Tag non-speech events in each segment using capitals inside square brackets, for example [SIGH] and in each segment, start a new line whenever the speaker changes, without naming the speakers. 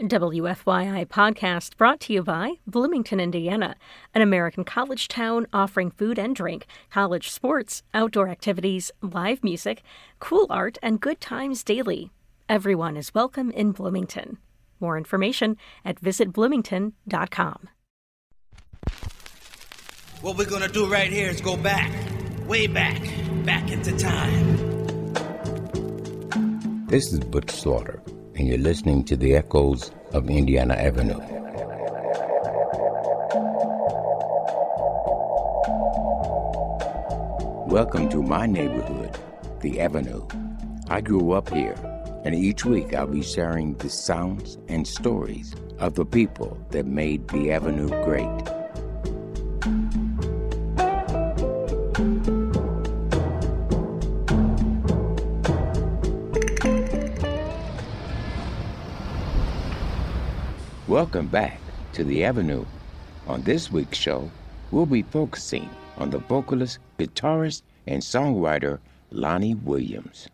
WFYI podcast brought to you by Bloomington, Indiana, an American college town offering food and drink, college sports, outdoor activities, live music, cool art, and good times daily. Everyone is welcome in Bloomington. More information at visitbloomington.com.
What we're gonna do right here is go back, way back, back into time.
This is Butch Slaughter, and you're listening to the echoes of Indiana Avenue. Welcome to my neighborhood, the Avenue. I grew up here, and each week I'll be sharing the sounds and stories of the people that made the Avenue great. Welcome back to the Avenue. On this week's show, we'll be focusing on the vocalist, guitarist, and songwriter Lonnie Williams.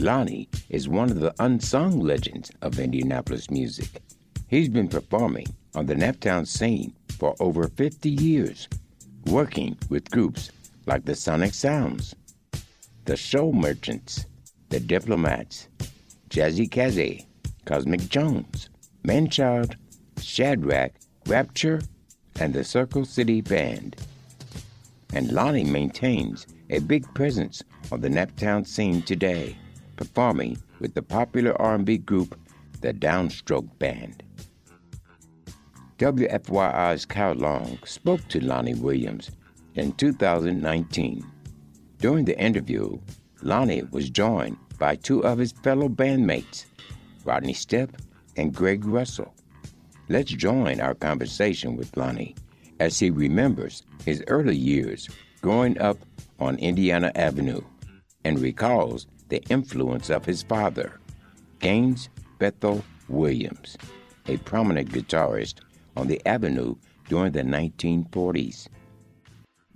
Lonnie is one of the unsung legends of Indianapolis music. He's been performing on the Naptown scene for over 50 years, working with groups like the Sonic Sounds, the Show Merchants, the Diplomats, Jazzy Kazzy, Cosmic Jones, Manchild, Shadrach, Rapture, and the Circle City Band. And Lonnie maintains a big presence on the Naptown scene today, performing with the popular R&B group the Downstroke Band. WFYI's Kyle Long spoke to Lonnie Williams in 2019. During the interview, Lonnie was joined by two of his fellow bandmates, Rodney Stepp and Greg Russell. Let's join our conversation with Lonnie as he remembers his early years growing up on Indiana Avenue and recalls the influence of his father, Gaines Bethel Williams, a prominent guitarist on the Avenue during the 1940s.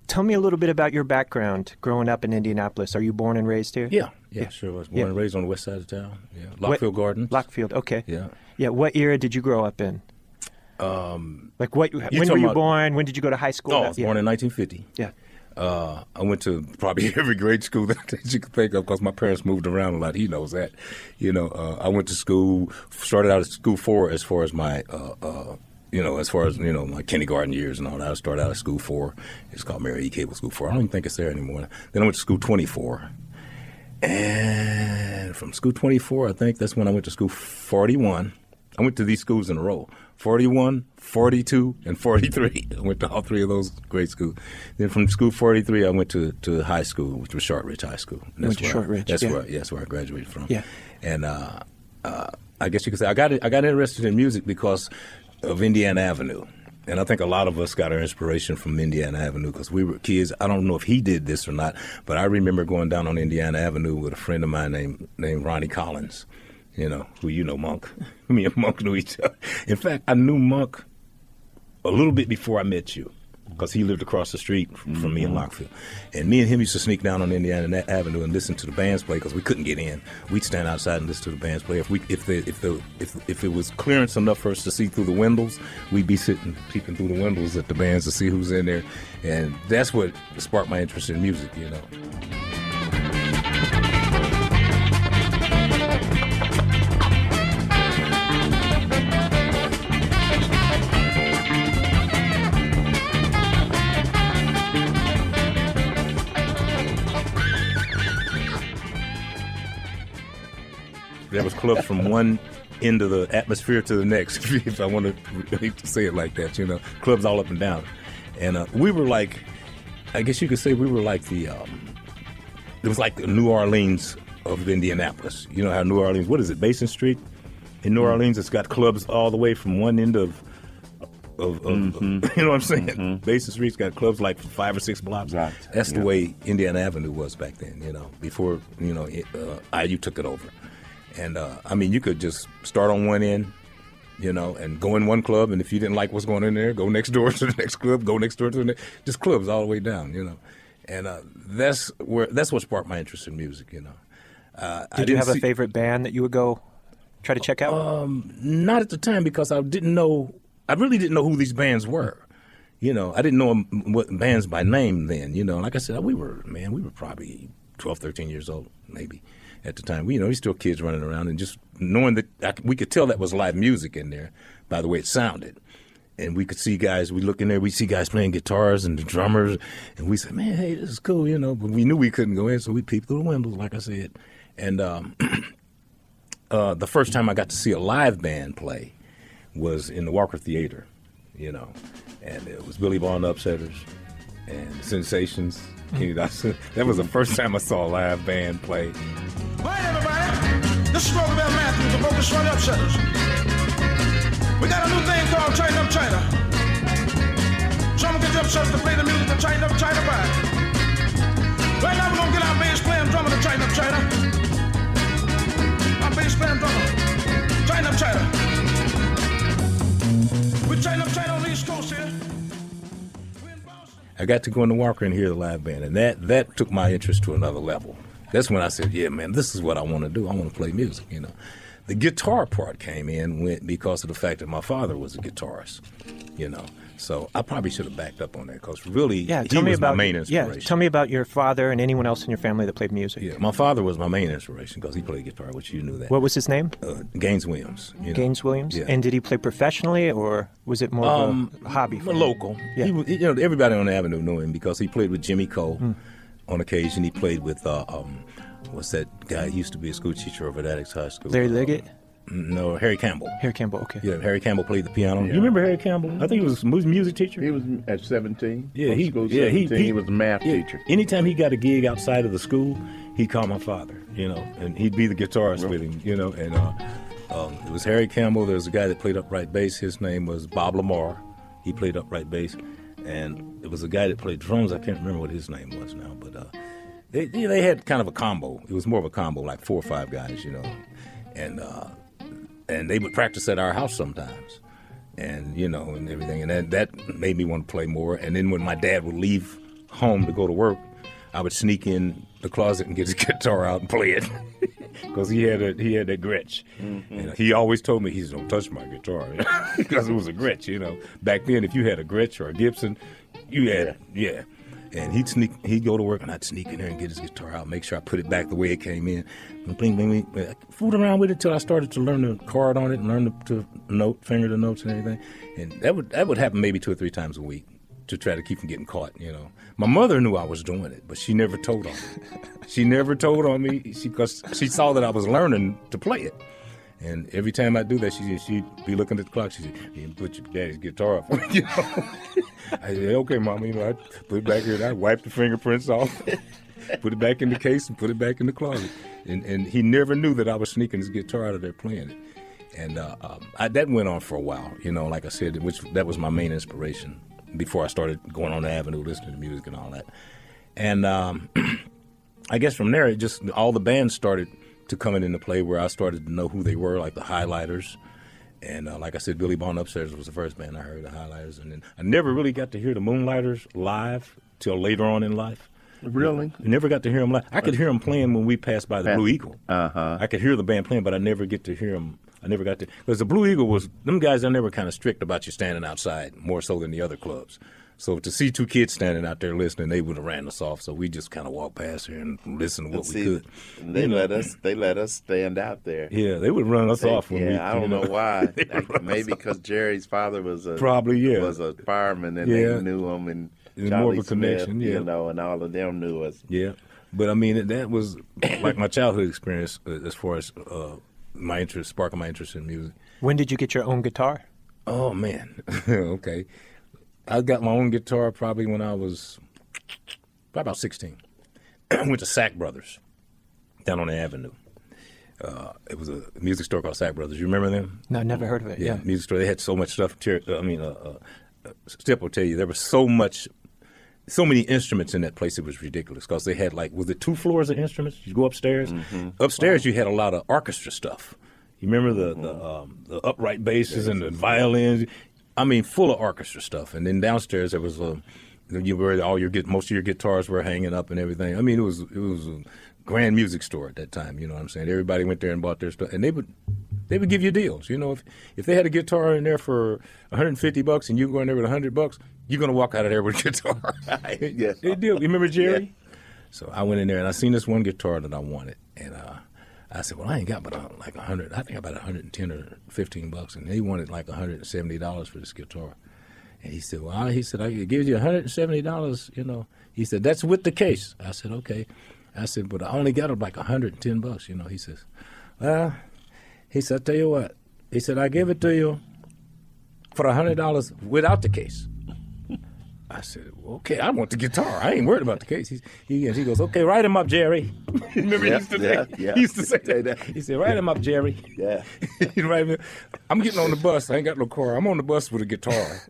Tell me a little bit about your background growing up in Indianapolis. Are you born and raised here?
Yeah, yeah, sure. I was born
Yeah.
and raised on the west side of town. Yeah,
What-
Lockfield Gardens.
Lockfield. Okay.
Yeah.
Yeah. What era did you grow up in?
Um,
Like what? When were you
about-
born? When did you go to high school?
oh, I was
yeah.
born in 1950.
yeah.
Uh, I went to probably [LAUGHS] every grade school [LAUGHS] that, you could think of because my parents moved around a lot. He knows that. You know, uh, I went to school, started out at school four as far as my, uh, uh, you know, as far as, you know, my kindergarten years and all that. I started out at school four. It's called Mary E. Cable School four. I don't even think it's there anymore. Then I went to school 24. And from school 24, I think that's when I went to school 41. I went to these schools in a row 41, 42, and 43. [LAUGHS] I went to all three of those grade schools. Then from school 43, I went to, to high school, which was Shortridge High School. And
Went to
where I-
Shortridge,
that's
yeah.
where, yeah, that's where I graduated from.
Yeah.
And uh, uh, I guess you could say I got, I got interested in music because of Indiana Avenue. And I think a lot of us got our inspiration from Indiana Avenue because we were kids. I don't know if he did this or not, but I remember going down on Indiana Avenue with a friend of mine named named Ronnie Collins, you know, who you know, Monk. [LAUGHS] Me and Monk knew each other. In fact, I knew Monk a little bit before I met you because he lived across the street from, from me in mm-hmm. Lockfield. And me and him used to sneak down on Indiana Avenue and listen to the bands play because we couldn't get in. We'd stand outside and listen to the bands play. If we if the if the if, if it was clearance enough for us to see through the windows, we'd be sitting peeping through the windows at the bands to see who's in there. And that's what sparked my interest in music, you know. There was clubs from one end of the atmosphere to the next, [LAUGHS] if I want to really say it like that, you know, clubs all up and down. And uh, we were like, I guess you could say we were like the, um, it was like the New Orleans of Indianapolis. You know how New Orleans, what is it, Basin Street? In New Orleans, it's got clubs all the way from one end of, of, of [LAUGHS] you know what I'm saying? Basin Street's got clubs like five or six blocks.
Right.
That's the
Yeah.
way Indiana Avenue was back then, you know, before, you know, it, uh, IU took it over. And uh, I mean, you could just start on one end, you know, and go in one club, and if you didn't like what's going on in there, go next door [LAUGHS] to the next club, go next door to the next, just clubs all the way down, you know. And uh, that's where that's what sparked my interest in music, you know. Uh,
Did you have a favorite band that you would go try to check out?
Um, not at the time because I didn't know. I really didn't know who these bands were. You know, I didn't know what bands by name then. You know, like I said, we were man, we were probably 12, 13 years old, maybe at the time. We, you know, we still kids running around and just knowing that I, we could tell that was live music in there by the way it sounded. And we could see guys. We look in there. We see guys playing guitars and the drummers, and we said, "Man, hey, this is cool," you know. But we knew we couldn't go in, so we peeped through the windows, like I said. And um, [CLEARS THROAT] uh, the first time I got to see a live band play was in the Walker Theater, you know, and it was Billy Bond Upsetters and Sensations. Kenny Dawson. [LAUGHS] That was the first time I saw a live band play.
Right, everybody. This is Roosevelt Matthews, the Focus Short Upsetters. We got a new thing called China Up China. So get you upsetters to play the music to China Up China by. Right now we're gonna get our bass playing drummer to China Up China. Our bass playing drummer. China Up China. We China Up China on the East Coast here.
I got to go in the Walker and hear the live band, and that that took my interest to another level. That's when I said, "Yeah, man, this is what I want to do. I want to play music." You know, the guitar part came in when, because of the fact that my father was a guitarist. You know, so I probably should have backed up on that because really,
yeah, tell me about
my main
yeah. Tell me about your father and anyone else in your family that played music.
Yeah, my father was my main inspiration because he played guitar, which you knew that.
What was his name?
uh, Gaines Williams. You know.
Gaines Williams.
Yeah.
And did he play professionally or was it more
Um,
of a hobby? For
local.
Yeah.
He, you know, everybody on the avenue knew him because he played with Jimmy Coe
Hmm.
on occasion. He played with uh, um, what's that guy? He used to be a school teacher over at Attucks High School.
Larry Liggett,
No, Harry Campbell.
Harry Campbell. Okay.
Yeah, Harry Campbell played the piano. You remember Harry Campbell? I think he was a music teacher.
He was at 17.
yeah, he,
school
yeah, he,
17, he, was a math
yeah,
teacher.
Anytime he got a gig outside of the school, he'd call my father, you know, and he'd be the guitarist with him, you know. And uh, um, it was Harry Campbell. There was a guy that played upright bass. His name was Bob Lamar. He played upright bass, and it was a guy that played drums. I can't remember what his name was now, but uh, they they they had kind of a combo. It was more of a combo, like four or five guys, you know, and uh, and they would practice at our house sometimes, and you know, and everything, and that that made me want to play more. And then when my dad would leave home to go to work, I would sneak in the closet and get his [LAUGHS] guitar out and play it. [LAUGHS] Because he had a he had that Gretsch, mm-hmm. and he always told me he's don't touch my guitar [LAUGHS] because it was a Gretsch. You know, back then if you had a Gretsch or a Gibson, you had a yeah. And he'd sneak, he'd go to work, and I'd sneak in there and get his guitar out, make sure I put it back the way it came in. And bling, bling, bling. I fooled around with it till I started to learn the chord on it and learn the, to note, finger the notes and everything. And that would that would happen maybe two or three times a week to try to keep from getting caught. You know, my mother knew I was doing it, but she never told on me. she never told on me because she, saw that I was learning to play it. And every time I do that, she she'd be looking at the clock. She said, "You put your daddy's guitar up." [LAUGHS] you [LAUGHS] know. I said, "Okay, mama." You know, I put it back here. and I wiped the fingerprints off, [LAUGHS] put it back in the case, and put it back in the closet. And and he never knew that I was sneaking his guitar out of there playing it. And uh, um, I, that went on for a while. You know, like I said, which that was my main inspiration before I started going on the avenue, listening to music and all that. And um, [CLEARS THROAT] I guess from there, it just all the bands started to coming into play where I started to know who they were, like the Highlighters. And uh, like I said, Billy Bond Upsetters was the first band I heard, the Highlighters. And then I never really got to hear the Moonlighters live till later on in life.
Really?
I never got to hear them live. I could hear them playing when we passed by the Blue Eagle.
Uh-huh.
I could hear the band playing, but I never get to hear them. I never got to because the Blue Eagle was them guys. They're never kind of strict about you standing outside more so than the other clubs. So to see two kids standing out there listening, they would have ran us off. So we just kind of walked past here and listened to what we
See,
could.
they
You know.
let us. They let us stand out there.
Yeah, they would run us
They-
off when
yeah,
we.
I don't know, why. [LAUGHS] Like, maybe because Jerry's father was a
Probably, yeah.
was a fireman and
Yeah.
they knew him and
There's
Charlie
more of a
Smith,
connection, yeah.
you know, and all of them knew us.
Yeah, but I mean that was like my childhood experience uh, as far as uh, my interest, sparking my interest in music.
When did you get your own guitar?
Oh man, [LAUGHS] okay. I got my own guitar probably when I was probably about sixteen. [CLEARS THROAT] Went to Sack Brothers down on the Avenue. Uh, it was a music store called Sack Brothers. You remember them?
No, never heard of it.
Yeah,
Yeah.
music store. They had so much stuff. I mean, uh, uh, uh, Stepp will tell you there was so much, so many instruments in that place. It was ridiculous because they had like was it two floors of instruments? You go upstairs. Mm-hmm. Upstairs, you had a lot of orchestra stuff. You remember the the, um, the upright basses and the violins. I mean, full of orchestra stuff. And then downstairs there was a. You were all your most of your guitars were hanging up and everything. I mean, it was it was a grand music store at that time. You know what I'm saying? Everybody went there and bought their stuff, and they would they would give you deals. You know, if if they had a guitar in there for 150 bucks and you go in there with 100 bucks, you're gonna walk out of there with a [LAUGHS] guitar. [LAUGHS]
Yeah.
They deal. You remember Jerry? So I went in there and I seen this one guitar that I wanted, and uh, I said, "Well, I ain't got but like a hundred. I think about a 110 or 15 bucks." And he wanted like a 170 dollars for this guitar. And he said, "Well," he said, "I could give you a 170 dollars." You know, he said, "That's with the case." I said, "Okay." I said, "But I only got like a 110 bucks." You know, he says, "Well," he said, "I tell you what," he said, "I give it to you for a hundred dollars without the case." I said, "Okay, I want the guitar. I ain't worried about the case." He's, he he goes, "Okay, write him up, Jerry." [LAUGHS] Remember he used to
yeah,
say,
yeah.
he used to say that.
that.
He said, "Write him up, Jerry."
Yeah.
you know what I mean? I'm getting on the bus. I ain't got no car. I'm on the bus with a guitar,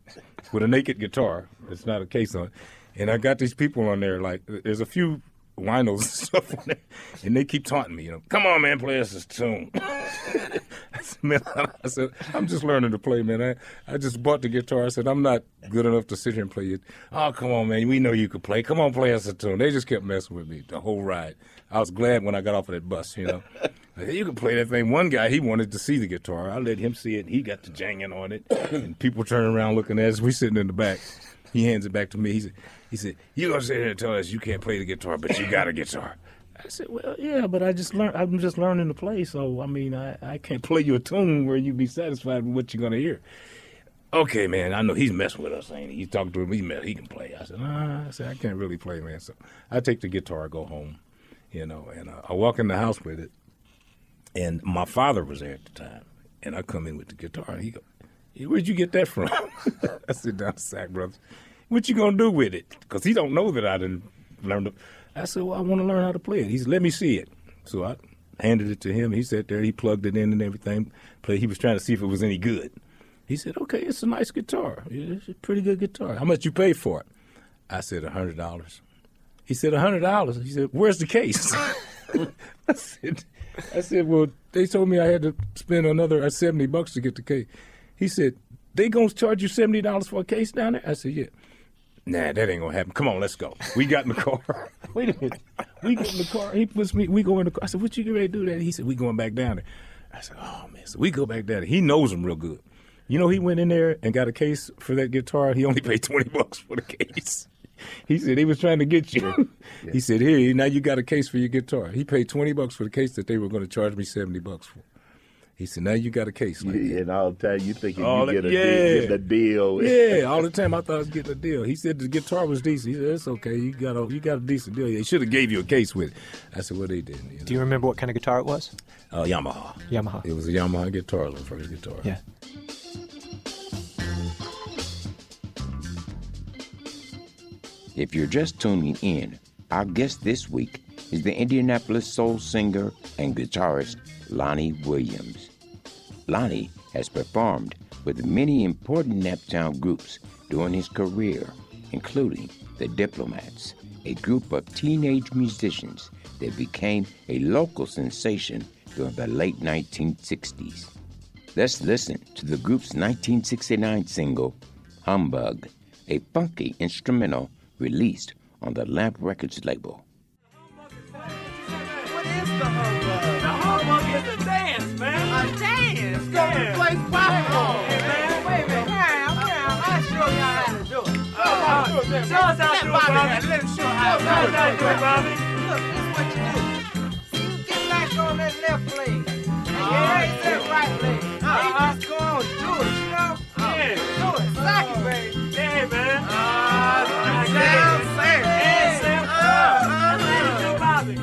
with a naked guitar. It's not a case on it. And I got these people on there. Like, there's a few winos and stuff on there, and they keep taunting me. You know, come on, man, play us this tune. [LAUGHS] I said, man, I said, I'm just learning to play, man. I, I just bought the guitar. I said, I'm not good enough to sit here and play it. Oh, come on, man. We know you could play. Come on, play us a tune. They just kept messing with me the whole ride. I was glad when I got off of that bus, you know. [LAUGHS] Said, you can play that thing. One guy, he wanted to see the guitar. I let him see it. He got to janging on it. and people turning around looking at us. We sitting in the back. He hands it back to me. He said, he said, you gonna sit here and tell us you can't play the guitar, but you got a guitar. I said, well, yeah, but I just learned. I'm just learning to play, so I mean, I, I can't play you a tune where you'd be satisfied with what you're gonna hear. Okay, man, I know he's messing with us, ain't he? You talk to him, he mess, he can play. I said, nah, I said I can't really play, man. So I take the guitar, go home, you know, and uh, I walk in the house with it, and my father was there at the time, and I come in with the guitar, and he go, "Hey, "Where'd you get that from?" [LAUGHS] I sit down, sack brothers. What you gonna do with it? Because he don't know that I didn't learn to. I said, "Well, I want to learn how to play it." He said, "Let me see it." So I handed it to him. He sat there, he plugged it in and everything. He was trying to see if it was any good. He said, "Okay, it's a nice guitar. It's a pretty good guitar. How much you pay for it?" I said, "A hundred dollars." He said, "A hundred dollars." He said, "Where's the case?" [LAUGHS] I said, "I said, well, they told me I had to spend another uh, seventy bucks to get the case." He said, "They gonna charge you seventy dollars for a case down there?" I said, "Yeah." Nah, that ain't gonna happen. Come on, let's go. We got in the car. [LAUGHS] Wait a minute. We get in the car. He puts me. We go in the car. I said, "What you get ready to do?" That he said, "We going back down there." I said, "Oh man." So we go back down there. He knows him real good. You know, he went in there and got a case for that guitar. He only paid twenty bucks for the case. He said he was trying to get you. He said, "Here, now you got a case for your guitar." He paid twenty bucks for the case that they were going to charge me seventy bucks for. He said, "Now you got a case." Like.
Yeah, and all the time you thinking
All
you
the-
get a
yeah.
deal, get a deal. [LAUGHS]
Yeah, all the time I thought I was getting a deal. He said the guitar was decent. He said it's okay. You got a you got a decent deal. They should have gave you a case with it. I said, well, they didn't. You know?
Do you remember what kind of guitar it was?
uh, Yamaha.
Yamaha.
It was a Yamaha guitar, the first guitar.
Yeah.
If you're just tuning in, our guest this week is the Indianapolis soul singer and guitarist Lonnie Williams. Lonnie has performed with many important Naptown groups during his career, including the Diplomats, a group of teenage musicians that became a local sensation during the late 1960s. Let's listen to the group's 1969 single, Humbug, a funky instrumental released on the Lamp Records label.
Show
us how to do it,
Bobby it. Let him show how to
Show us how to do
do
it,
it.
Bobby.
Look, this is what you do. See, you get back on that left leg. And you raise that right leg. You just go on, do it, you know?
Yeah.
Do it. Sock it, baby.
Yeah, man. Like
down, sir.
Yeah, Sam.
Uh, uh,
do.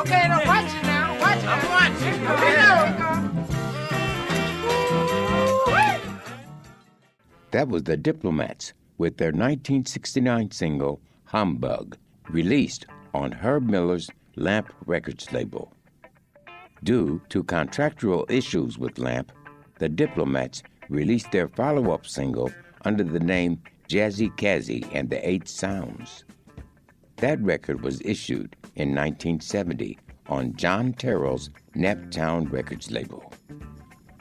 Okay, now watch it now. Watch it. I'm watching. Okay, go.
That was the Diplomats with their 1969 single, Humbug, released on Herb Miller's Lamp Records label. Due to contractual issues with Lamp, the Diplomats released their follow up single under the name Jazzy Kazzy and the Eight Sounds. That record was issued in 1970 on John Terrell's Naptown Records label.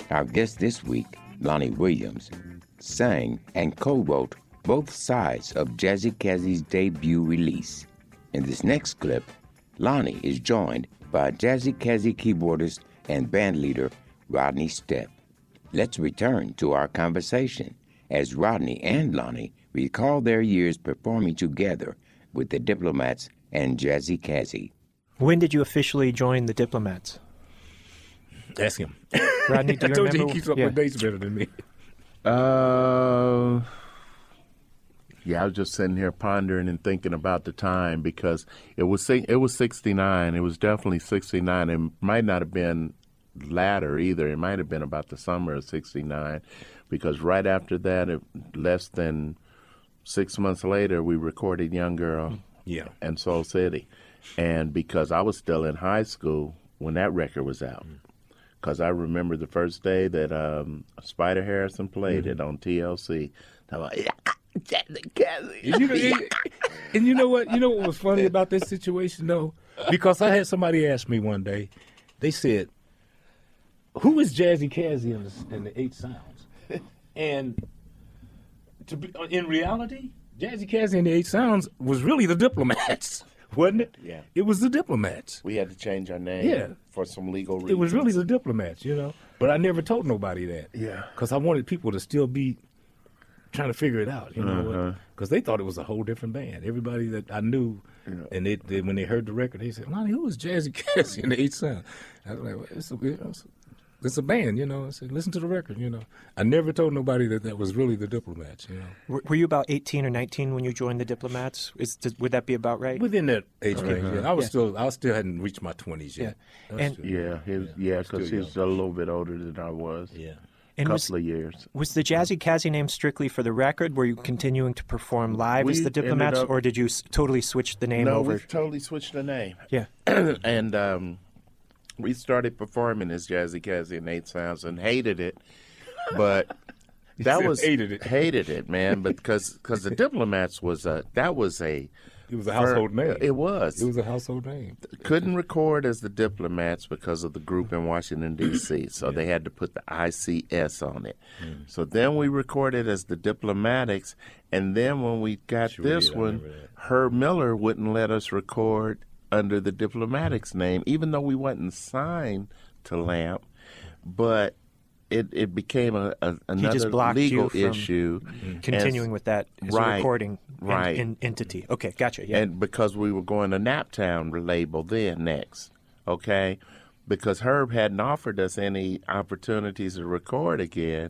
Our guest this week, Lonnie Williams, sang and co wrote both sides of Jazzy Kazzy's debut release. In this next clip, Lonnie is joined by Jazzy Kazzy keyboardist and bandleader Rodney Stepp. Let's return to our conversation as Rodney and Lonnie recall their years performing together with the Diplomats and Jazzy Kazzy.
When did you officially join the Diplomats?
Ask him.
Rodney, do [LAUGHS]
I
you
told you he keeps up
yeah.
with dates better than me.
Uh, yeah, I was just sitting here pondering and thinking about the time because it was it was sixty nine. It was definitely sixty nine. It might not have been latter either. It might have been about the summer of sixty nine, because right after that, it, less than six months later, we recorded "Young Girl" mm,
Yeah.
and Soul City, and because I was still in high school when that record was out. Mm. Because I remember the first day that um, Spider Harrison played mm-hmm. it on TLC. I was like, Kazzy.
And you, know, and, and you know what? You know what was funny about this situation though? Because I had somebody ask me one day. They said, "Who is Jazzy Kazzy in the, in the Eight Sounds?" And to be uh, in reality, Jazzy Kazzy in the Eight Sounds was really the Diplomats, [LAUGHS] wasn't it?
Yeah.
It was the Diplomats.
We had to change our name
Yeah.
for some legal reasons.
It was really the Diplomats, you know. But I never told nobody that.
Yeah.
Because I wanted people to still be trying to figure it out, you know.
Uh-huh.
Because they thought it was a whole different band. Everybody that I knew, and they, they when they heard the record, they said, "Lonnie, who is Jazzy Kazzy in [LAUGHS] the Eight Sound?" I was like, well, it's, a, it's, a, it's a band, you know. I said, "Listen to the record," you know. I never told nobody that that was really the Diplomats, you know.
Were, were you about 18 or 19 when you joined the Diplomats? Is, does, would that be about right?
Within that age range, yeah. I was
Yeah.
still, I still hadn't reached my twenties yet.
Yeah. And-
still-
Yeah, he was, yeah,
still
because he's a little bit older than I was.
yeah.
And
couple
was,
of years.
was the Jazzy Kazzy name strictly for the record? Were you continuing to perform live
We
as the
ended
Diplomats,
up-
or did you s- totally switch the name
no,
over?
we totally switched the name.
Yeah. [CLEARS THROAT]
and um, we started performing as Jazzy Kazzy and Eight Sounds and hated it, but [LAUGHS] that was
hated it.
hated it, man. Because because the Diplomats was a that was a
It was a household name.
It was.
It was a household name.
couldn't record as the Diplomats because of the group in Washington D.C. So they had to put the ICS on it.
Mm.
So then we recorded as the Diplomatics, and then when we got
Sure
this
did,
one. Herb Miller wouldn't let us record under the Diplomatics name, even though we wasn't signed to Lamp, but. It, it became a, a another
just blocked you
legal issue. Mm-hmm.
Continuing
And-
with that as
Right,
recording
right.
en- entity. Okay, gotcha. Yeah.
and because we were going to Naptown label then next, okay? Because Herb hadn't offered us any opportunities to record again,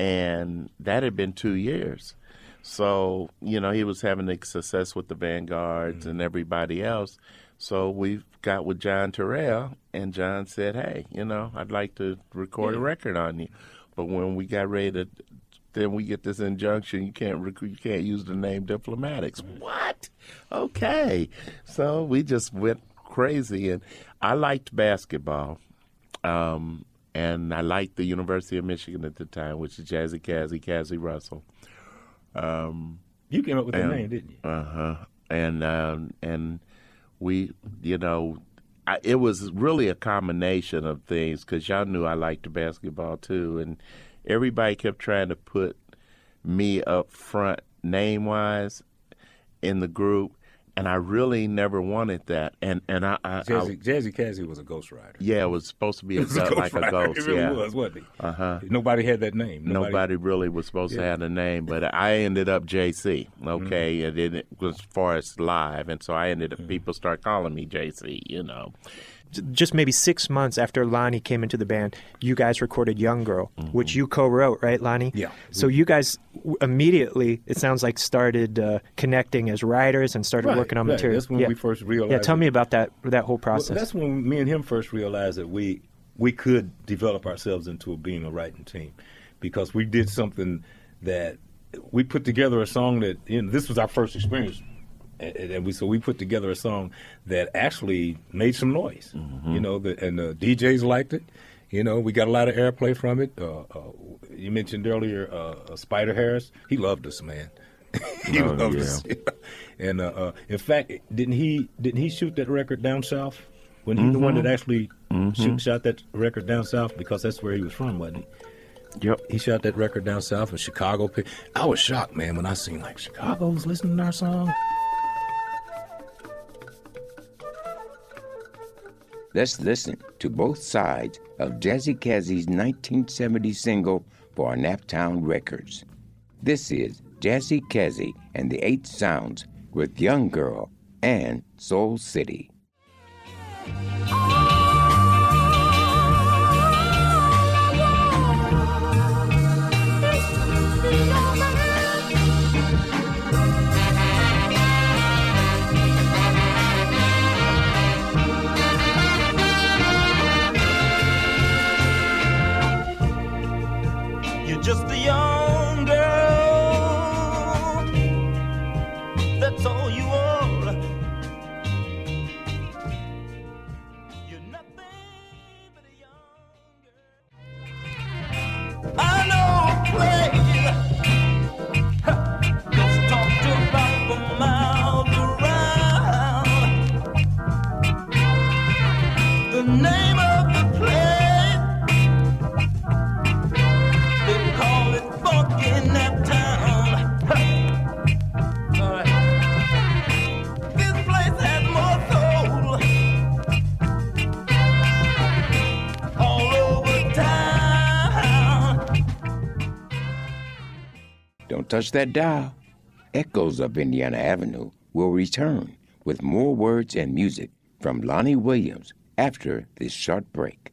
and that had been two years. So you know he was having the success with the Vanguards mm-hmm. and everybody else. So we got with John Terrell, and John said, "Hey, you know, I'd like to record a record on you." But when we got ready to then we get this injunction you can't rec- you can't use the name diplomatics. What? Okay. So we just went crazy and i liked basketball um, and i liked the university of michigan at the time which is jazzy kazzy Cazzie Russell.
You came up with the name, didn't you?
uh-huh. And um, and we you know I, it was really a combination of things because y'all knew I liked the basketball too, and everybody kept trying to put me up front name wise in the group, and I really never wanted that. And and I, I,
Jazzy, Jazzy Kazzy was a ghostwriter.
yeah, it was supposed to be [LAUGHS] a,
It
gut like a ghost.
It really
yeah.
was, wasn't he?
Uh-huh.
Nobody had that name.
Nobody, really was supposed to have a name, but [LAUGHS] I ended up JC. Okay, and then it was as far as live, and so I ended up people start calling me JC. You know,
just maybe six months after Lonnie came into the band, you guys recorded Young Girl, which you co-wrote, right, Lonnie?
Yeah.
So you guys immediately, it sounds like, started uh, connecting as writers and started
Right,
working on
right.
material.
That's when
yeah.
we first realized.
Yeah, tell
it.
me about that that whole
Well,
process.
that's when me and him first realized that we we could develop ourselves into a, being a writing team, because we did something that we put together a song that you know this was our first experience, and, and we so we put together a song that actually made some noise, you know, the, and the DJs liked it. You know, we got a lot of airplay from it. Uh, uh, you mentioned earlier uh, uh, Spider Harrison. He loved us, man. [LAUGHS] he
Oh,
loved
yeah.
us. [LAUGHS] and uh, uh, in fact, didn't he didn't he shoot that record down south? When he the one that actually shoot, shot that record down south because that's where he was from, wasn't he?
Yep.
He shot that record down south in Chicago. I was shocked, man, when I seen like Chicago was listening to our song.
Let's listen to both sides of Jazzy Kazzy's 1970 single for Naptown Records. This is Jazzy Kazzy and the Eight Sounds with Young Girl and Soul City.
Oh,
Don't that dial. Echoes of Indiana Avenue will return with more words and music from Lonnie Williams after this short break.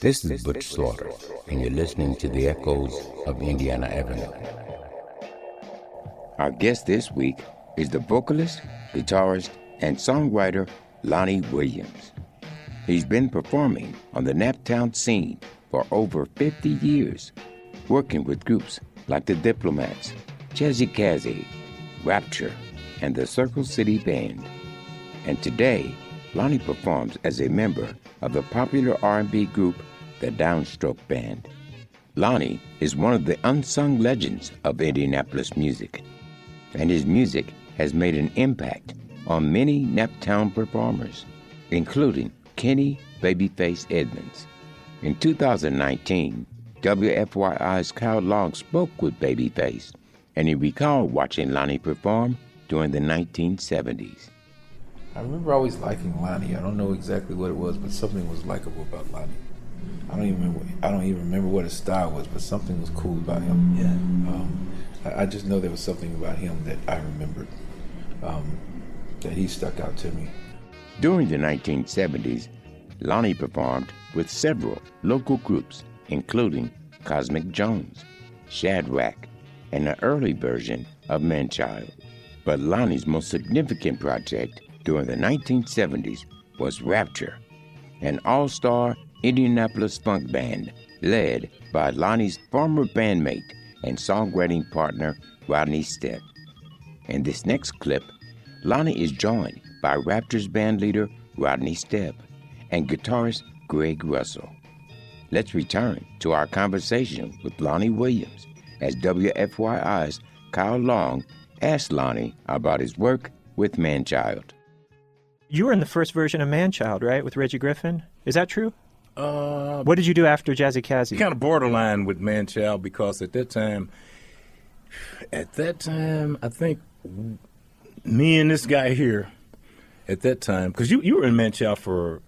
This is Butch Slaughter, and you're listening to the Echoes of Indiana Avenue. Our guest this week is the vocalist, guitarist, and songwriter Lonnie Williams. He's been performing on the Naptown scene for over 50 years, working with groups like the Diplomats, Jazzy Kazzy, Rapture, and the Circle City Band. And today, Lonnie performs as a member of the popular R&B group the Downstroke Band. Lonnie is one of the unsung legends of Indianapolis music, and his music has made an impact on many Naptown performers, including Kenny Babyface Edmonds. In 2019, WFYI's Kyle Long spoke with Babyface, and he recalled watching Lonnie perform during the 1970s.
I remember always liking Lonnie. I don't know exactly what it was, but something was likable about Lonnie. I don't even remember. I don't even remember what his style was, but something was cool about him.
Yeah.
Um, I, I just know there was something about him that I remembered. Um, that he stuck out to me.
During the 1970s, Lonnie performed with several local groups, including Cosmic Jones, Shadrach, and an early version of Manchild. But Lonnie's most significant project during the 1970s was Rapture, an all star Indianapolis funk band led by Lonnie's former bandmate and songwriting partner, Rodney Stepp. In this next clip, Lonnie is joined by Rapture's band leader, Rodney Stepp, and guitarist Greg Russell. Let's return to our conversation with Lonnie Williams as WFYI's Kyle Long asked Lonnie about his work with Manchild.
You were in the first version of Manchild, right, with Reggie Griffin? Is that true?
Uh,
What did you do after Jazzy Kazzy?
kind of borderline with Manchild because at that time, at that time, I think me and this guy here, at that time, because you you were in Manchild for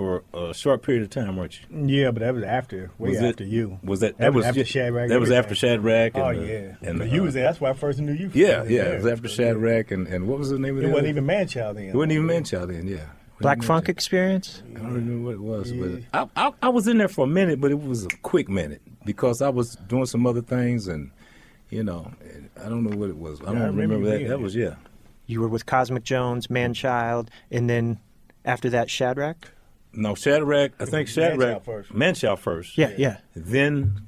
for a short period of time, weren't you?
Yeah, but that was after, way
Was it-
after you.
Was that
That was
was
after Shadrach,
That was after Shadrach. And,
Oh yeah,
and
but you
uh,
was there. That's why I first knew you.
Yeah, yeah.
there.
It was after Shadrach, and, and what was the name of
It
It
wasn't
other-
even Manchild then.
It wasn't even Manchild then. Yeah.
Black Funk Experience?
I don't remember what it was, but I, I, I was in there for a minute, but it was a quick minute because I was doing some other things, and you know, and I don't know what it was. I don't
Yeah, I remember
remember, that.
being
That was yeah.
You were with Cosmic Jones, Manchild, and then after that, Shadrach?
No, Shadrach. I think Shadrach.
Manchild first.
Manchild first.
Yeah, yeah.
Then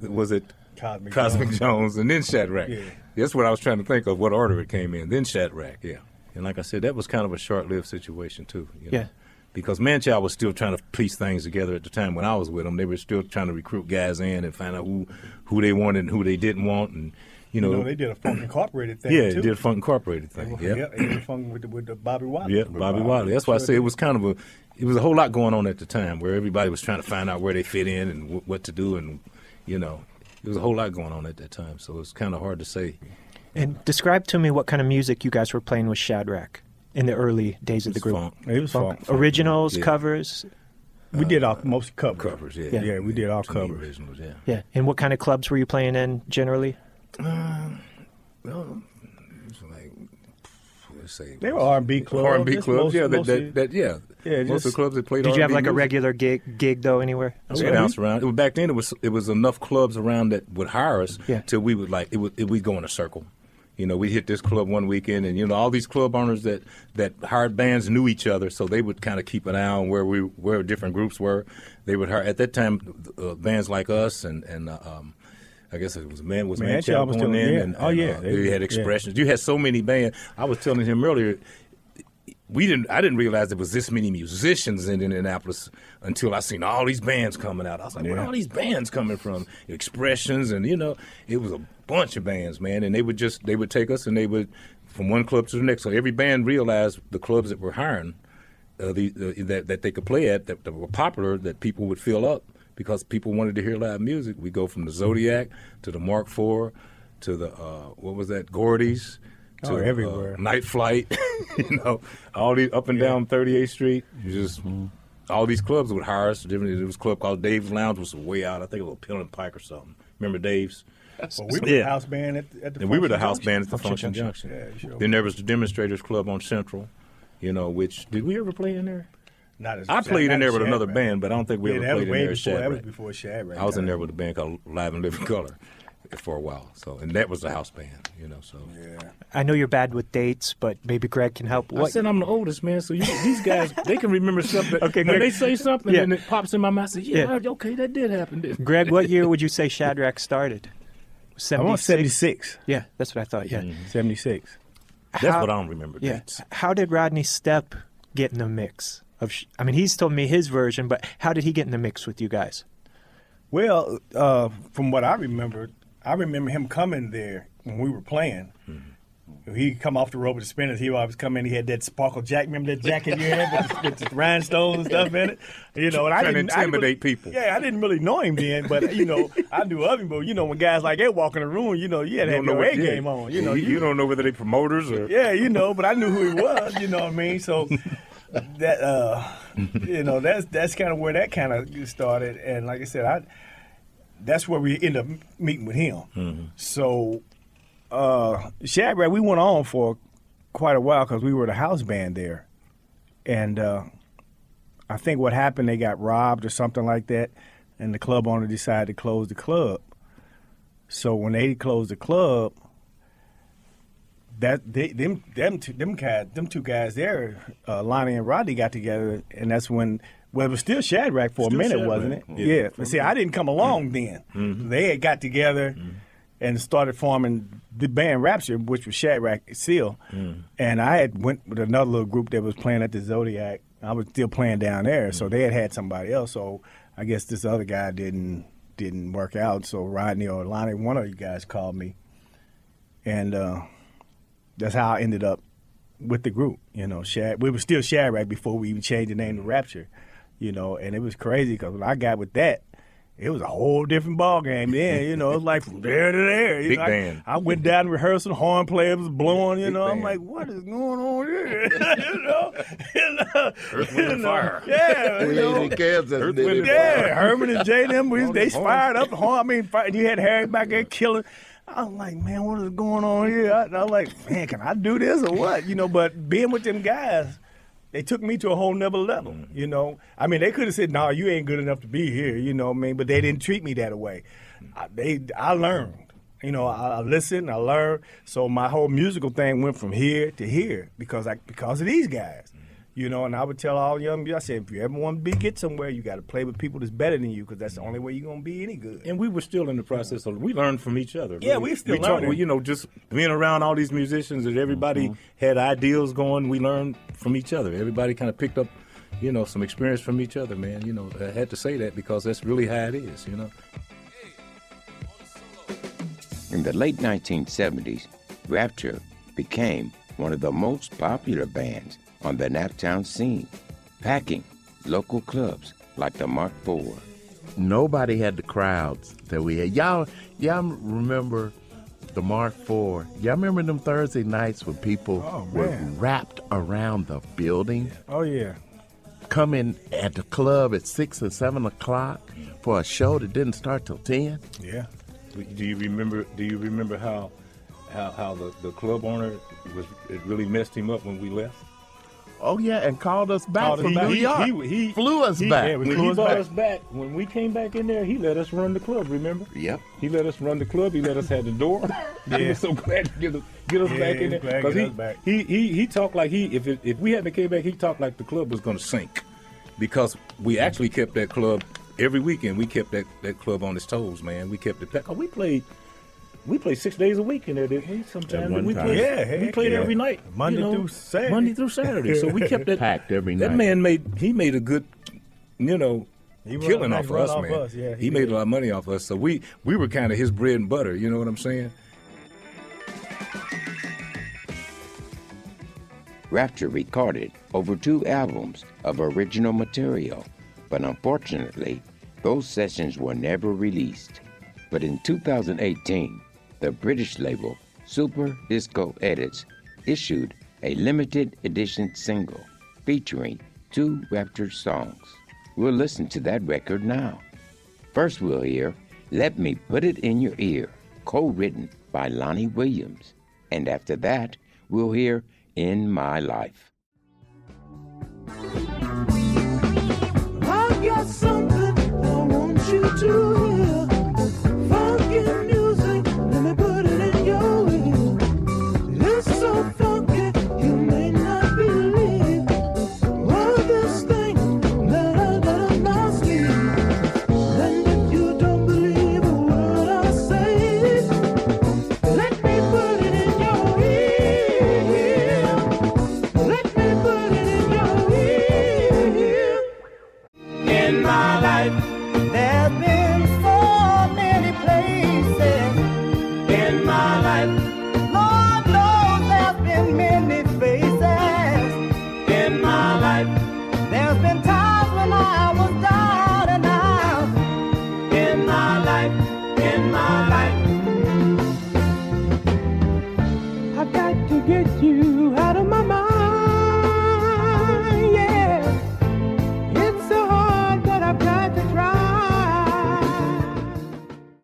was it
Cosmic
Cosmic
Jones.
Jones, and then Shadrach.
Yeah.
That's what I was trying to think of. What order it came in? Then Shadrach. Yeah. And like I said, that was kind of a short-lived situation too. You know?
Yeah.
Because Manchild was still trying to piece things together at the time when I was with them. They were still trying to recruit guys in and find out who who they wanted and who they didn't want, and you know,
they did a Funk Incorporated thing.
yeah,
too.
did a Funk Incorporated
They
thing.
were-
Yeah,
yeah, they did funk with the, with the Bobby Wiley.
yeah, Bobby Wiley. That's why I say it was kind of a, it was a whole lot going on at the time where everybody was trying to find out where they fit in and w- what to do, and you know, it was a whole lot going on at that time. So it's kind of hard to say.
And describe to me what kind of music you guys were playing with Shadrach. in the early days of the group?
funk.
It was funk. funk.
Originals,
Yeah.
covers.
We did all most covers.
Covers, yeah.
Yeah.
Yeah, we did all
To
covers.
originals, yeah.
Yeah. And what kind of clubs were you playing in generally?
Well, it's like let's say
They were R&B clubs.
R and B clubs,
most-
yeah. That, that, that, yeah.
Yeah,
Most of the clubs that played.
Did you have
R&B
like a regular gig gig though anywhere?
We
Yeah.
bounced around. It was, back then, it was it was enough clubs around that would hire us
Yeah.
till we would like it would it, we'd go in a circle. You know, we hit this club one weekend, and you know all these club owners that that hired bands knew each other, so they would kind of keep an eye on where we where different groups were. They would hire at that time uh, bands like us and and uh, um, I guess it was man was
Man
man
was
in,
yeah.
and,
Oh,
and,
yeah.
uh,
They-
you had
yeah.
expressions. You had so many bands. I was telling him earlier we didn't I didn't realize there was this many musicians in Indianapolis until I seen all these bands coming out. I was like, where
Yeah.
are all these bands coming from? Expressions and you know, it was a bunch of bands, man, and they would just they would take us and they would from one club to the next. So every band realized the clubs that were hiring uh, the, uh, that that they could play at that, that were popular that people would fill up because people wanted to hear live music. We go from the Zodiac to the Mark IV to the uh, what was that Gordy's to
Oh, everywhere.
uh, Night Flight, [LAUGHS] you know, all these up and down 38th Street. You just all these clubs would hire us. Different. There was a club called Dave's Lounge, was way out. I think it was Pill and Pike or something. Remember Dave's?
Well, we [LAUGHS] were
Yeah.
the house band at, at the
And we were the house
Junction.
band at the
Function
Function
Junction.
Junction.
Yeah, sure.
Then there was the Demonstrators Club on Central, you know, which did we ever play in there?
Not as,
I played in there
as
with another
Shadrach.
band, but I don't think we
Yeah,
ever played in there as
before- that was
Shadrach.
before Shadrach.
I was in there with a band called Live and Living Color for a while. So, and that was the house band, you know. So,
Yeah.
I know you're bad with dates, but maybe Greg can help.
I said I'm the oldest man, so you, these guys they can remember something. [LAUGHS]
Okay,
when
Greg.
they say something
Yeah.
and it pops in my mind. I say, yeah,
Yeah.
okay, that did happen. Didn't?
Greg, what year would you say Shadrach started?
I want 76.
Yeah, that's what I thought. Yeah. Mm-hmm.
76.
That's
How-
what I don't remember.
Yeah.
dates.
How did Rodney Stepp get in the mix? Of, sh- I mean, he's told me his version, but how did he get in the mix with you guys?
Well, uh, from what I remember, I remember him coming there when we were playing.
Mm-hmm.
He'd come off the road with the spinners. He would always come in. He had that sparkle jack. Remember that jacket you had with, the, with the rhinestones and stuff in it? You know, and I
Trying to
didn't I didn't
intimidate people.
Yeah, I didn't really know him then, but you know, I knew of him. But you know, when guys like that walk in the room, you know, you had to
You
have
don't know
your A game on. You know,
you, you don't know whether they promoters or
yeah, you know, but I knew who he was. You know what I mean? So that uh, you know, that's that's kind of where that kind of started. And like I said, I that's where we end up meeting with him. So uh, Shadrach, we went on for quite a while because we were the house band there, and uh, I think what happened, they got robbed or something like that, and the club owner decided to close the club. So when they closed the club, that they them them two, them guys them two guys there, uh, Lonnie and Rodney got together, and that's when well it was still Shadrach for
Still
a minute,
Shadrach.
wasn't it?
Yeah.
Yeah. But see, I didn't come along mm-hmm. then. Mm-hmm. They had got together mm-hmm. and started forming the band Rapture, which was Shadrach Seal, and I had went with another little group that was playing at the Zodiac. I was still playing down there, so they had had somebody else. So I guess this other guy didn't didn't work out. So Rodney or Lonnie, one of you guys called me, and uh, that's how I ended up with the group. You know, Shad, we were still Shadrach before we even changed the name to Rapture. You know, and it was crazy because when I got with that, it was a whole different ball game. Then you know, it was like from there to there. You
Big
know, I-
band.
I, went down to rehearsal, horn player was blowing. You
Big
know, I'm like, what is going on here? [LAUGHS] you know, [LAUGHS] you know,
Earth, Wind, and Fire.
Yeah, you know.
Lady Kansas
Earth,
did
Wind,
it.
and
Yeah, Herman and Jay them, we, they fired up the horn. I mean, fi- you had Harry back there killing. I was like, man, what is going on here? I, was like, man, can I do this or what? You know, but being with them guys, they took me to a whole nother level. Mm. You know, I mean, they could have said, no, you ain't good enough to be here. You know what I mean? But they didn't treat me that way. I, they, I learned. You know, I, I listened, I learned. So my whole musical thing went from here to here because I because of these guys. You know, and I would tell all young people, I said, if you ever want to be get somewhere, you got to play with people that's better than you because that's the only way you're gonna be any good.
And we were still in the process of we learned from each other.
Yeah, we still
we talked-
learning.
we, you know, just being around all these musicians and everybody mm-hmm. had ideals going. We learned from each other. Everybody kind of picked up, you know, some experience from each other. Man, you know, I had to say that because that's really how it is. You know.
In the late 1970s, Rapture became one of the most popular bands on the Naptown scene, packing local clubs like the Mark IV.
Nobody had the crowds that we had. Y'all, y'all remember the Mark IV. Y'all remember them Thursday nights when people
Oh,
were wrapped around the building?
Oh yeah.
Coming at the club at six or seven o'clock for a show that didn't start till ten.
Yeah.
Do you remember? Do you remember how how, how the, the club owner was? It really messed him up when we left.
Oh yeah, and called us back
Called
from
us
New. York.
He, he
flew us
he-
back.
when he brought us back, when we came back in there, he let us run the club. Remember?
Yep.
He let us run the club. He let us have the door. [LAUGHS] [LAUGHS] he
Yeah.
was so glad to get us get us
Yeah,
back in there
glad to get
he,
us back.
he he he talked like he if it, if we hadn't came back, he talked like the club was going to sink because we actually kept that club every weekend. We kept that, that club on its toes, man. We kept it back. Oh, we played. We played six days a week in there, didn't we? Sometimes we
time.
played.
Yeah,
we played
yeah.
every night,
Monday
you know,
through Saturday.
Monday through Saturday. So we kept that [LAUGHS]
Packed every night.
That man made he made a good, you know,
He run
killing
nice
off of us,
off
man.
us, yeah,
he
he
made a lot of money off us. So we we were kind of his bread and butter. You know what I'm saying?
Rapture recorded over two albums of original material, but unfortunately, those sessions were never released. But in 2018, the British label Super Disco Edits issued a limited edition single featuring two Rapture songs. We'll listen to that record now. First, we'll hear Let Me Put It in Your Ear, co written by Lonnie Williams. And after that, we'll hear In My Life.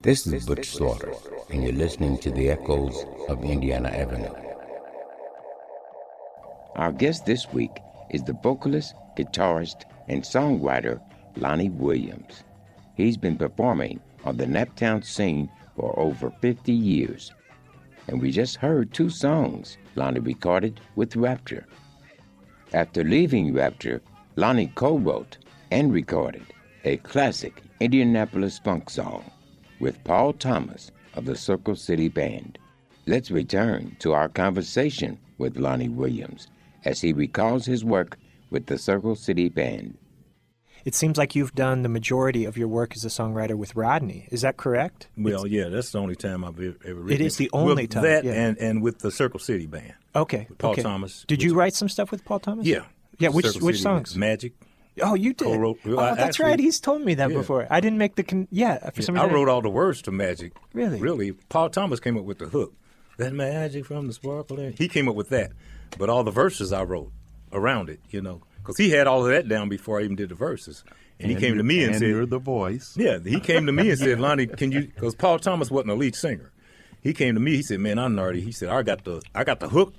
This
is Butch Slaughter, and you're listening to the echoes of Indiana Avenue. Our guest this week is the vocalist, guitarist, and songwriter Lonnie Williams. He's been performing on the Naptown scene for over 50 years. And we just heard two songs Lonnie recorded with Rapture. After leaving Rapture, Lonnie co wrote and recorded a classic Indianapolis funk song with Paul Thomas of the Circle City Band. Let's return to our conversation with Lonnie Williams as he recalls his work with the Circle City Band.
It seems like you've done the majority of your work as a songwriter with Rodney. Is that correct?
Well, yeah, that's the only time I've ever, ever written.
It is the only
with
time,
That
yeah.
and and with the Circle City Band.
Okay.
With Paul
okay.
Thomas.
Did you write some stuff with Paul Thomas?
Yeah.
Yeah. Which
Circle
which
City
songs?
Magic.
Oh, you did.
Co-wrote-
oh,
I
that's
actually-
right. He's told me that
Yeah.
before. I didn't make the con- yeah. For some
I wrote all the words to Magic.
Really?
Really. Paul Thomas came up with the hook. That magic from the sparkle. He came up with that. But all the verses I wrote around it, you know, because he had all of that down before I even did the verses. And, he came to me and,
and
said,
you're the voice.
Yeah, he came to me and said, Lonnie, can you? Because Paul Thomas wasn't a lead singer. He came to me. He said, Man, I'm already. He said, I got the I got the hook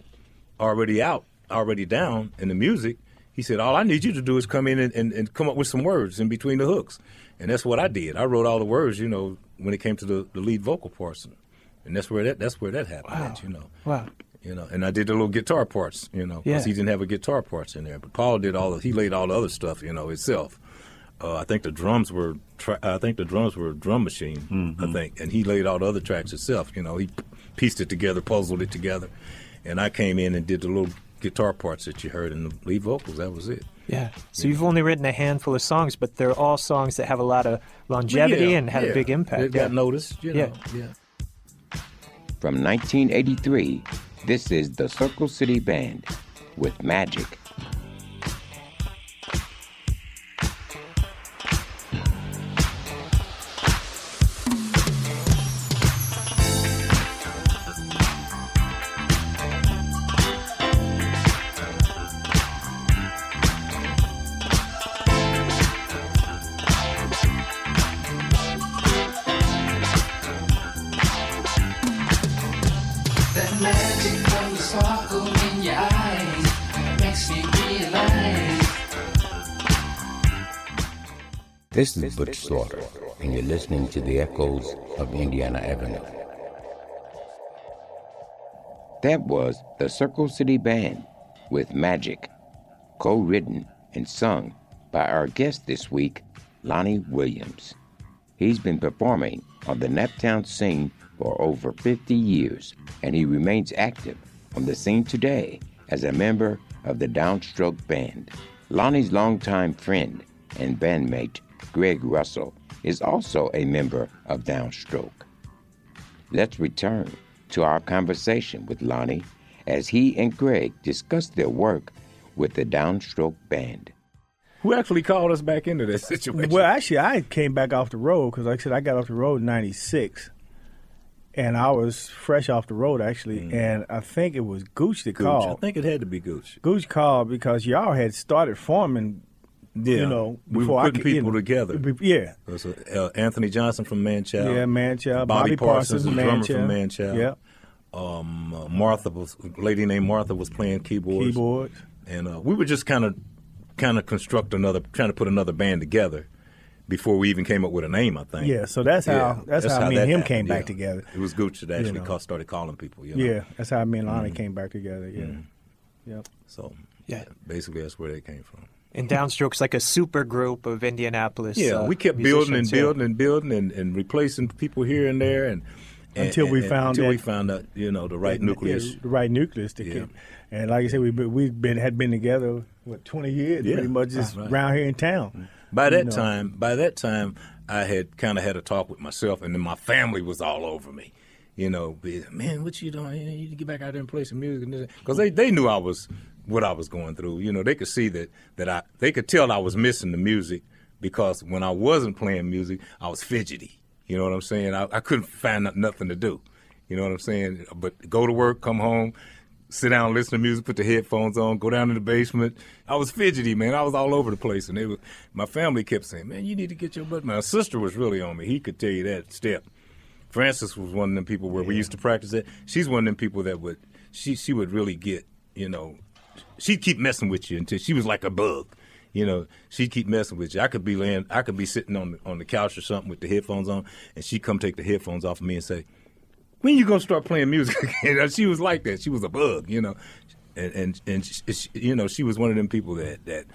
already out, already down in the music. He said, All I need you to do is come in and, and, and come up with some words in between the hooks. And that's what I did. I wrote all the words, you know, when it came to the, the lead vocal parts. And that's where that that's where that happened, at, you know.
Wow.
You know, and I did the little guitar parts, you know, because
Yeah.
he didn't have a guitar parts in there. But Paul did all the, he laid all the other stuff, you know, himself. Uh, I think the drums were, tra- I think the drums were a drum machine, I think, and he laid all the other tracks himself. You know, he pieced it together, puzzled it together, and I came in and did the little guitar parts that you heard in the lead vocals. That was it.
Yeah. So you've only written a handful of songs, but they're all songs that have a lot of longevity
Yeah,
and had
yeah.
a big impact.
They got
yeah.
noticed, you know.
Yeah.
yeah.
From 1983, this is the Circle City Band with Magic. This is Butch Slaughter, and you're listening to the echoes of Indiana Avenue. That was the Circle City Band with Magic, co written and sung by our guest this week, Lonnie Williams. He's been performing on the Naptown scene for over 50 years, and he remains active on the scene today as a member of the Downstroke Band. Lonnie's longtime friend and bandmate, Greg Russell, is also a member of Downstroke. Let's return to our conversation with Lonnie as he and Greg discuss their work with the Downstroke Band.
Who actually called us back into this situation?
Well, actually, I came back off the road because, like I said, I got off the road in '96, and I was fresh off the road actually. And I think it was Gooch that
Mm. Gooch.
called.
I think it had to be Gooch.
Gooch called because y'all had started forming.
Yeah,
You know,
we
before
were
I
putting
could- you
people
know,
together.
be- yeah.
It was, uh, Anthony Johnson from Manchild.
Yeah, Manchild.
Bobby,
Bobby
Parsons,
Parsons,
the drummer from
Manchild. Yeah.
Um, uh, Martha was a lady named Martha was playing keyboards.
Keyboards.
and uh, we were just kind of kind of construct another, trying to put another band together before we even came up with a name. I think.
Yeah, so that's how- that's how me and him
happened,
came back together.
It was Gooch that actually
You know.
ca- started calling people. You know?
Yeah, that's how me and Lonnie
Mhm.
came back together. Yeah. Yep.
So
Yeah.
basically that's where they came from.
And Downstroke's like a super group of Indianapolis.
Yeah,
uh,
we kept building and
musicians, yeah.
building and building and, and replacing people here and there and. and-
Until we
and-
found
until
that-
we found out, you know, the right
Yeah,
nucleus.
the right nucleus to
Yeah.
keep. And like I said, we've we've been had been together what twenty years,
Yeah,
pretty much just
right.
around here in town.
By that
know.
time, by that time, I had kind of had a talk with myself, and then my family was all over me. You know, man, what you doing? You need to get back out there and play some music, because they they knew I was what I was going through. You know, they could see that that I they could tell I was missing the music because when I wasn't playing music, I was fidgety. You know what I'm saying? I, I couldn't find nothing to do. You know what I'm saying? But go to work, come home, sit down, listen to music, put the headphones on, go down to the basement. I was fidgety, man. I was all over the place, and they were, my family kept saying, "Man, you need to get your butt." My sister was really on me. He could tell you that Stepp. Francis was one of them people where we used to practice it. She's one of them people that would she she would really get you know she'd keep messing with you until she was like a bug. You know, she'd keep messing with you. I could be laying, I could be sitting on the, on the couch or something with the headphones on, and she'd come take the headphones off of me and say, "When you gonna start playing music [LAUGHS] again?" she was like that. She was a bug, you know, and and and she- you know she was one of them people that that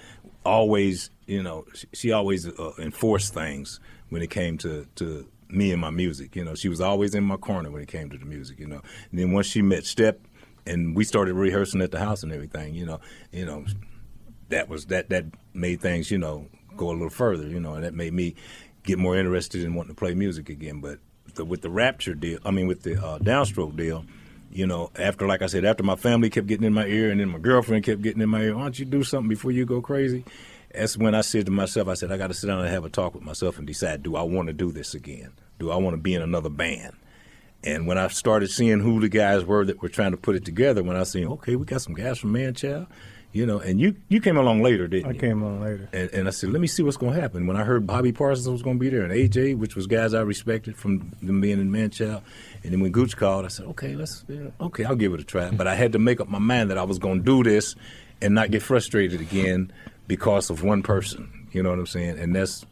always you know she, she always uh, enforced things when it came to to me and my music. You know, she was always in my corner when it came to the music. You know, and then once she met Stepp, and we started rehearsing at the house and everything. You know, you know that was that that made things you know go a little further you know and that made me get more interested in wanting to play music again. But the, with the rapture deal i mean with the uh, downstroke deal you know after like i said after my family kept getting in my ear and then my girlfriend kept getting in my ear why don't you do something before you go crazy? That's when i said to myself i said i got to sit down and have a talk with myself and decide do i want to do this again? Do i want to be in another band and when I started seeing who the guys were that were trying to put it together, when I seen, okay, we got some guys from Manchild, you know, and you you came along later, didn't
I
you?
I came along later.
And, and I said, let me see what's going to happen. When I heard Bobby Parsons was going to be there and AJ, which was guys I respected from them being in Manchild, and then when Gooch called, I said, okay, let's, yeah, okay, I'll give it a try. But I had to make up my mind that I was going to do this and not get frustrated again because of one person. You know what I'm saying? And that's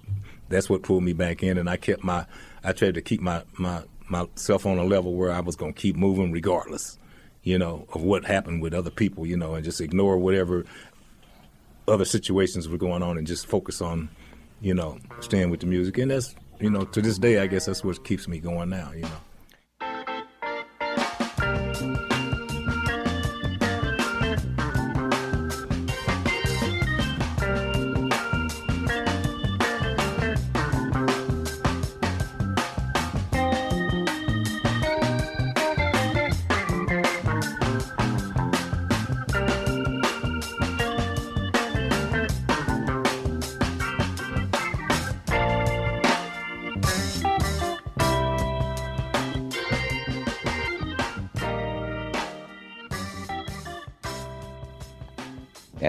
that's what pulled me back in. And I kept my, I tried to keep my my myself on a level where I was going to keep moving regardless. You know of what happened with other people. You know, and just ignore whatever other situations were going on and just focus on, you know, staying with the music. And that's, you know, to this day, I guess that's what keeps me going now, you know.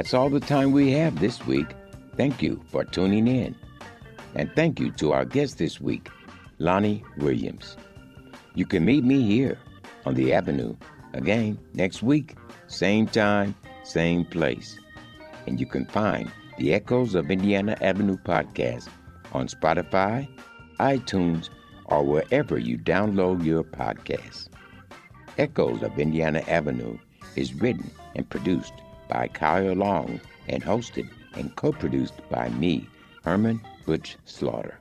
That's all the time we have this week. Thank you for tuning in. And thank you to our guest this week, Lonnie Williams. You can meet me here on the Avenue again next week same time, same place. And you can find the Echoes of Indiana Avenue podcast on Spotify, iTunes, or wherever you download your podcasts. Echoes of Indiana Avenue is written and produced by Kyle Long and hosted and co produced by me, Herman Butch Slaughter.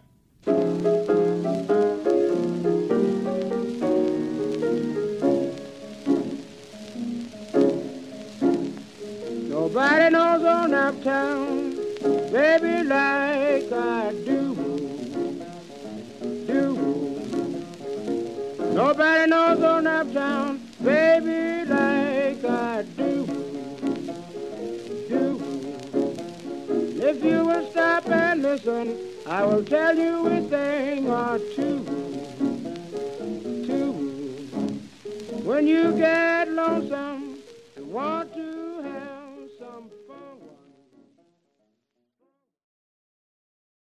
Nobody knows on uptown, baby, like I do. Do. Nobody knows on uptown, listen, I will tell you a thing or two. Two. When you get lonesome and want